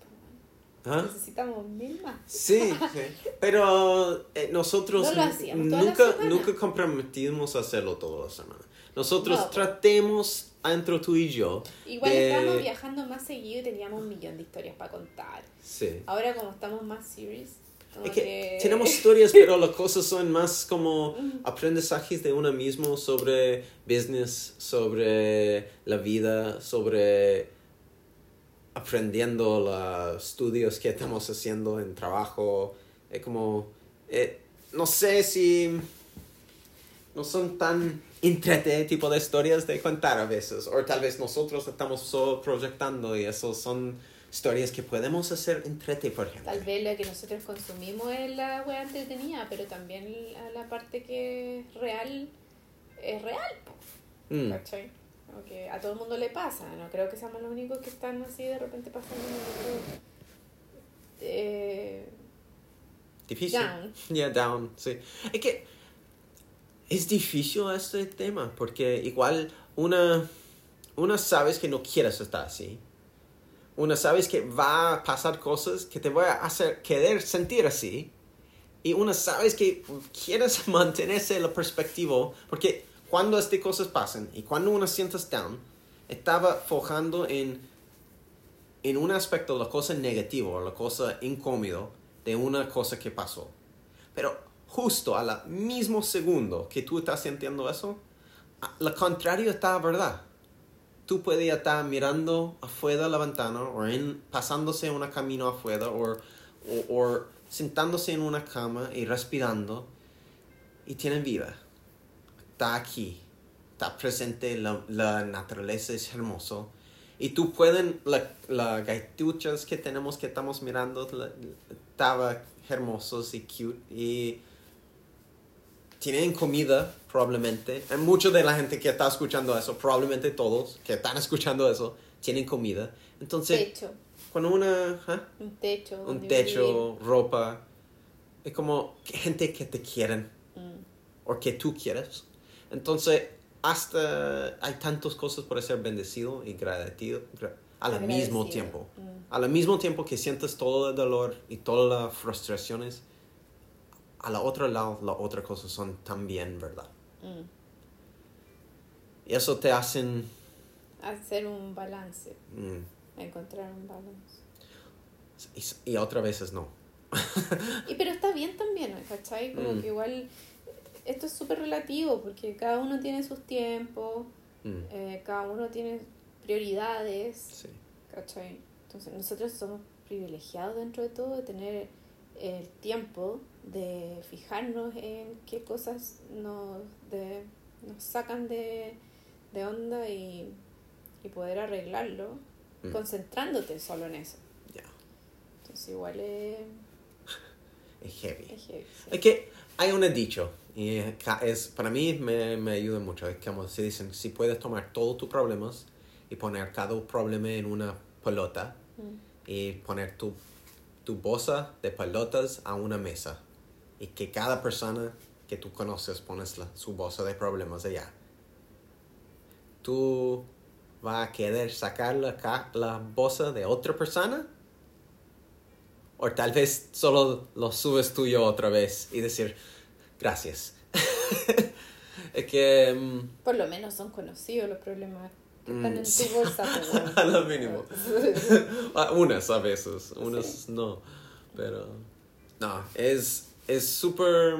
¿Ah? Necesitamos mil más. Sí, sí. pero eh, nosotros No lo hacíamos nunca, nunca comprometimos a hacerlo toda la semana. Nosotros No. tratemos entre tú y yo. Igual de- estábamos viajando más seguido y teníamos un millón de historias para contar. Sí. Ahora como estamos más serious, Es que que... tenemos historias, pero las cosas son más como Mm. aprendizajes de uno mismo sobre business, sobre la vida, sobre aprendiendo los estudios que estamos haciendo en trabajo. Es como, eh, no sé si no son tan entrete tipo de historias de contar a veces, o tal vez nosotros estamos solo proyectando y eso son historias que podemos hacer entrete por ejemplo. Tal vez la que nosotros consumimos es la wea entretenida, pero también la, la parte que es real es real, Mm. ¿cachai? Que a todo el mundo le pasa, no creo que seamos los únicos que están así de repente pasando eh, Difícil. Down. Yeah, down, sí. Es que es difícil este tema porque igual una, una sabes que no quieres estar así. Una sabes que va a pasar cosas que te voy a hacer querer sentir así. Y una sabes que quieres mantenerse la perspectiva porque cuando estas cosas pasan y cuando uno sientes down, estaba fojando en, en un aspecto la cosa negativa la cosa incómoda de una cosa que pasó. Pero justo al mismo segundo que tú estás sintiendo eso, lo contrario está verdad. Tú puedes estar mirando afuera de la ventana o en, pasándose un camino afuera o, o, o sentándose en una cama y respirando y tienen vida. Está aquí. Está presente. La, la naturaleza es hermoso. Y tú pueden, las la gaituchas que tenemos que estamos mirando, la- estaba hermosos y cute y tienen comida probablemente. Hay mucha de la gente que está escuchando eso, probablemente todos que están escuchando eso, tienen comida. Entonces, techo, cuando una... ¿ah? un techo. un techo, ropa. Es como gente que te quieren. Mm. o que tú quieres. Entonces, hasta hay tantas cosas por ser bendecido y agradecido gra- al mismo tiempo. Mm. Al mismo tiempo que sientes todo el dolor y todas las frustraciones, a la otra lado, las otras cosas son también verdad. Mm. Y eso te hacen... Hacer un balance, mm, encontrar un balance. y, y otras veces no. Y pero está bien también, ¿cachai? Como Mm. que igual esto es súper relativo porque cada uno tiene sus tiempos, Mm, eh, cada uno tiene prioridades, sí. ¿cachai? Entonces nosotros somos privilegiados dentro de todo de tener el tiempo de fijarnos en qué cosas nos, de, nos sacan de, de onda y, y poder arreglarlo Mm. concentrándote solo en eso. Ya, Entonces igual es, es heavy. es heavy, sí. Es que hay un dicho, y ca- es, para mí me, me ayuda mucho, es como se dicen, si puedes tomar todos tus problemas y poner cada problema en una pelota Mm. y poner tu, tu bolsa de pelotas a una mesa y que cada persona que tú conoces pones la- su bolsa de problemas allá. Tú va a querer sacar la, la bolsa de otra persona. O tal vez solo lo subes tuyo otra vez y decir gracias. es que mm, Por lo menos son conocidos los problemas que están Mm, en sí. tu bolsa. A lo mínimo. Unas a veces, unas Sí. no. Pero no, es es súper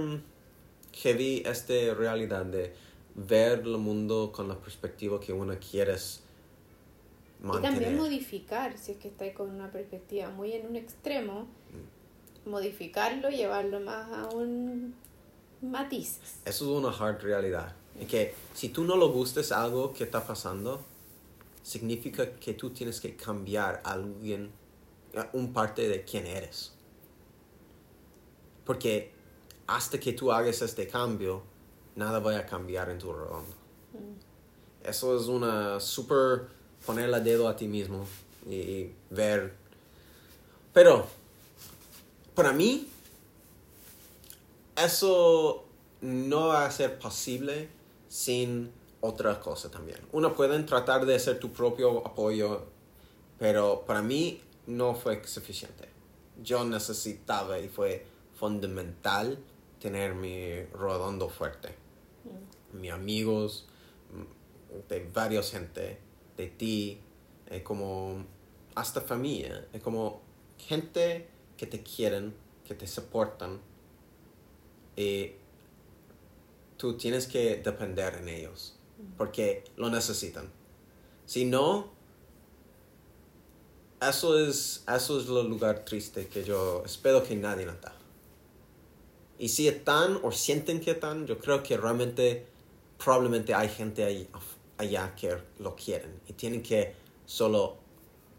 heavy esta realidad de ver el mundo con la perspectiva que uno quieres Y mantener. también modificar, si es que estáis con una perspectiva muy en un extremo, Mm. modificarlo, llevarlo más a un matices. Eso es una hard realidad. Es que si tú no lo gustes algo que está pasando, significa que tú tienes que cambiar a alguien, a un parte de quién eres. Porque hasta que tú hagas este cambio, nada va a cambiar en tu redondo. Eso es una super poner la dedo a ti mismo y ver. Pero, para mí, eso no va a ser posible sin otra cosa también. Uno puede tratar de hacer tu propio apoyo, pero para mí no fue suficiente. Yo necesitaba y fue fundamental tener mi redondo fuerte. Mis amigos, mm, de varios gente, de ti, eh, como hasta familia, es como gente que te quieren, que te soportan y tú tienes que depender en ellos porque lo necesitan. Si no, eso es, eso es el lugar triste que yo espero que nadie nota. Y si están o sienten que están, yo creo que realmente, probablemente hay gente ahí, allá que lo quieren y tienen que solo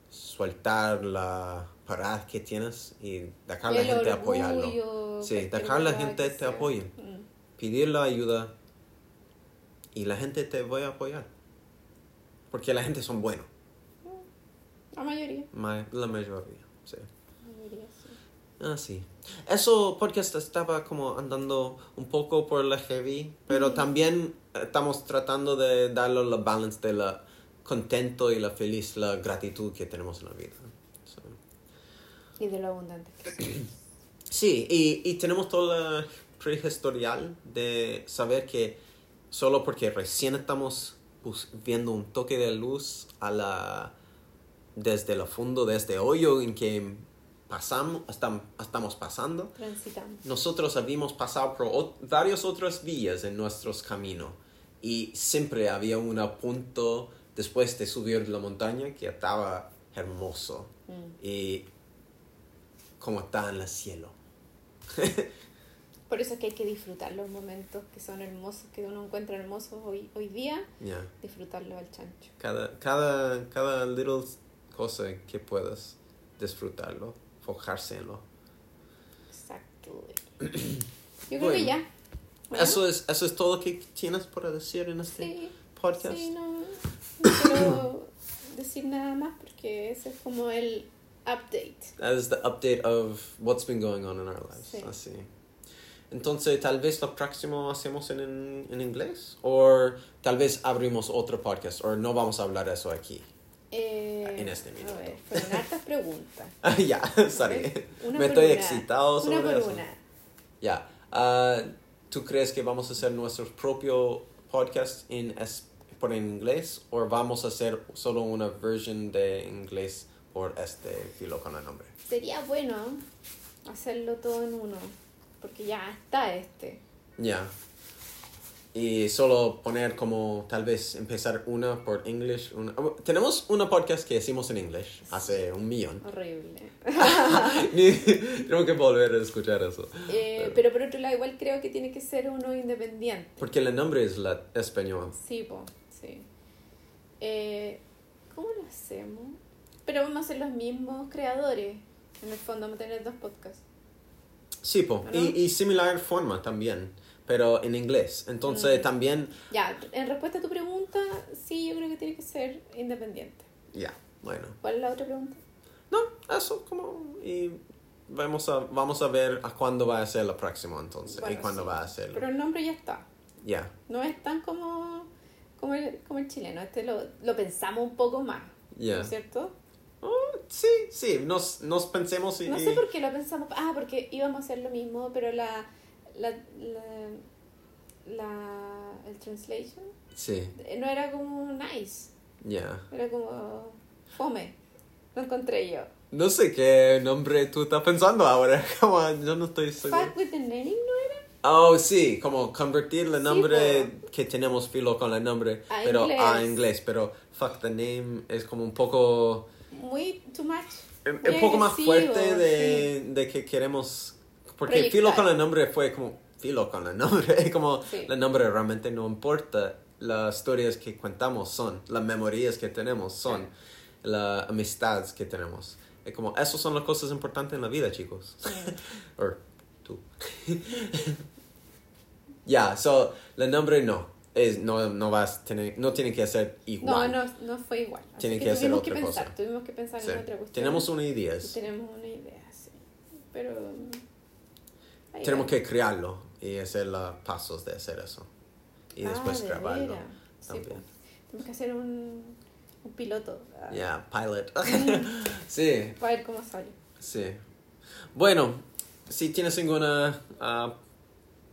soltar la parada que tienes y dejar a la gente orgullo, apoyarlo. Sí, dejar a la gente te sea. apoyen. Mm. Pedir la ayuda y la gente te va a apoyar. Porque la gente son buenos, La mayoría. ma- la mayoría. Sí. La mayoría, sí. Ah, sí. Eso podcast estaba como andando un poco por la heavy, pero también estamos tratando de darle la balance de la contento y la feliz, la gratitud que tenemos en la vida. Y de lo abundante que. Sí, y, y tenemos todo el prehistorial de saber que solo porque recién estamos bus- viendo un toque de luz a la desde el fondo de este hoyo en que pasamos, estam- estamos pasando, Transitamos. nosotros habíamos pasado por varias otras vías en nuestros caminos y siempre había un punto después de subir la montaña que estaba hermoso Mm. y como está en el cielo. Por eso es que hay que disfrutar los momentos que son hermosos, que uno encuentra hermosos hoy, hoy día, Ya. disfrutarlo al chancho. Cada, cada, cada little cosa que puedas disfrutarlo, fojarse en lo. Exacto. Yo creo Bueno. que ya. Bueno, Eso es, eso es todo que tienes para decir en este Sí, podcast. sí, no, no quiero decir nada más porque ese es como el update. That is the update of what's been going on in our lives. Sí. Así. Entonces, tal vez lo próximo hacemos en, en, inglés. O tal vez abrimos otro podcast. O no vamos a hablar eso aquí. Eh, En este A minuto. ver, fueron hartas preguntas. Ah, ya, sorry. Una Me estoy una. excitado sobre Una por eso. una. Ya. Ah, ¿Tú crees que vamos a hacer nuestro propio podcast en, por en inglés o vamos a hacer solo una versión de inglés por este filo con el nombre? Sería bueno hacerlo todo en uno, porque ya está este. Ya. Y solo poner como tal vez empezar una por English. Una, oh, tenemos una podcast que hicimos en English hace un millón. Horrible. Tengo que volver a escuchar eso. Eh, pero por otro lado, igual creo que tiene que ser uno independiente. Porque el nombre es la español. Sí, po, sí. Eh, ¿Cómo lo hacemos? Pero vamos a ser los mismos creadores. En el fondo, vamos a tener dos podcasts. Sí, po. ¿No? Y, y similar forma también, pero en inglés. Entonces Mm. también, Ya, en respuesta a tu pregunta, sí, yo creo que tiene que ser independiente. ya, bueno. ¿Cuál es la otra pregunta? No, eso como... Y vamos a, vamos a ver a cuándo va a ser la próxima entonces. y cuándo sí. va a ser. Pero el nombre ya está. Ya, No es tan como, como el, como el chileno. Este lo, lo pensamos un poco más, Ya. ¿no es cierto? Oh, sí, sí, nos, nos pensemos y... No sé por qué lo pensamos. Ah, porque íbamos a hacer lo mismo, pero la. la, la, la- el translation Sí, no era como nice, ya. era como fome. Lo encontré yo. No sé qué nombre tú estás pensando ahora, como yo no estoy seguro. Fuck with the name, ¿no era? Oh, sí, como convertir el Sí, nombre que tenemos filo con el nombre, A pero a inglés. inglés, pero fuck the name es como un poco Muy too much. Muy un poco más fuerte de, de que queremos porque Proyectar. filo con el nombre fue como filo con el nombre, como Sí. el nombre realmente no importa, las historias que contamos son, las memorias que tenemos son, las amistades que tenemos. Es como, esas son las cosas importantes en la vida, chicos. o tú. Ya, so, el nombre no. Es, no, no vas tener, no tiene que No, igual. no, no fue igual. Tiene que que hacer otra que pensar, cosa. tuvimos que pensar Sí. en otra cuestión. Tenemos una idea. Tenemos una idea, sí. Pero. ahí Tenemos va. que crearlo y hacer los pasos de hacer eso. Y Ah, después de grabarlo. Sí, también. pues. Tenemos que hacer un, un piloto. ah, Ya, pilot. sí, Para ver cómo sale. sí. Bueno, si tienes alguna, ah,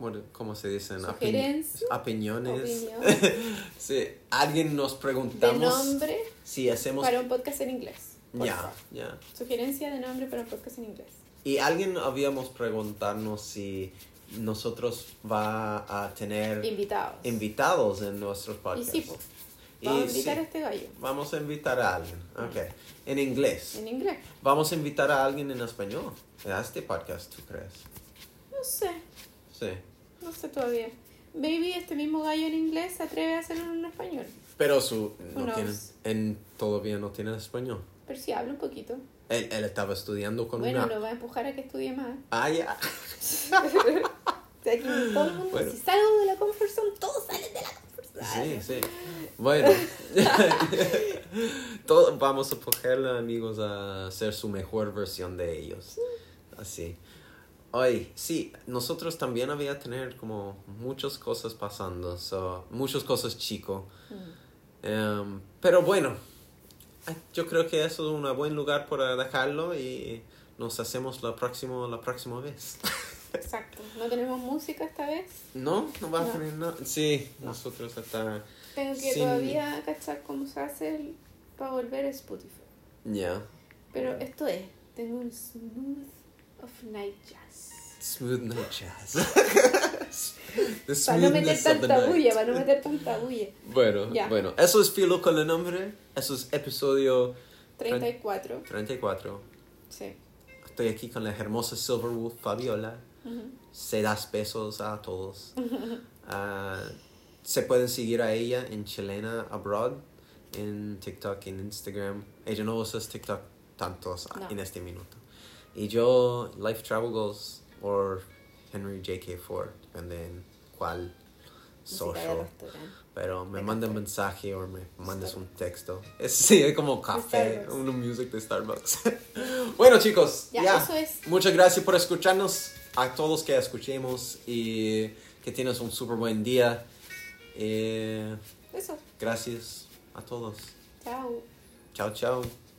bueno, ¿cómo se dicen? Sugerencia, Opiniones. Sí, alguien nos De preguntamos nombre si hacemos... para un podcast en inglés. por Ya, favor. ya. Sugerencia de nombre para un podcast en inglés. Y alguien habíamos preguntarnos si nosotros va a tener Invitados. invitados en nuestros y podcasts. sí, pues. Vamos a Y invitar sí, a este gallo. Vamos a invitar a alguien. Ok. En inglés. En inglés. Vamos a invitar a alguien en español. A este podcast, ¿tú crees? No sé. Sí. No sé todavía. Maybe este mismo gallo en inglés se atreve a hacerlo en español. Pero su no Who tiene, knows? en todavía no tiene español. Pero sí habla un poquito. Él, él estaba estudiando con Bueno, una. lo va a empujar a que estudie más. Ah, ya. O sea, aquí todo el mundo, Bueno. si salgo de la comfort zone, todos salen de la comfort zone. Sí, sí. Bueno. Todos vamos a ponerle amigos a ser su mejor versión de ellos. Así. Hoy, sí, nosotros también había tener como muchas cosas pasando, so, muchas cosas chico. Mm. Em, pero bueno, ay, yo creo que eso es un buen lugar para dejarlo y nos hacemos la próxima, la próxima vez. Exacto. No tenemos música esta vez. ¿No? ¿No va a poner nada? Sí, nosotros hasta... Tengo que Sin- todavía cachar cómo se hace el- para volver a Spotify. Ya. Pero esto es, tengo un smooth of night jazz. Smooth night jazz. Para no meter tanta bulla, para no meter tanta bulla. Bueno, Ya. bueno, eso es Filo con el nombre. Eso es episodio 34. 34. Sí. Estoy aquí con la hermosa Silverwolf Fabiola. Ujú. Se das besos a todos. Ah, se pueden seguir a ella en Chilena Abroad, en TikTok, en Instagram. Ella no usa TikTok tantos No. en este minuto. Y yo, Life Travel Goals o Henry J.K. Ford, depende en cuál social. Pero me mandan café. mensaje o me mandas un texto. Es, sí, es como café, una music de Starbucks. bueno, chicos, Ya, ya. eso es. Muchas gracias por escucharnos. A todos que escuchemos y que tienes un súper buen día. Eh, Eso. gracias a todos. Chao. Chao, chao.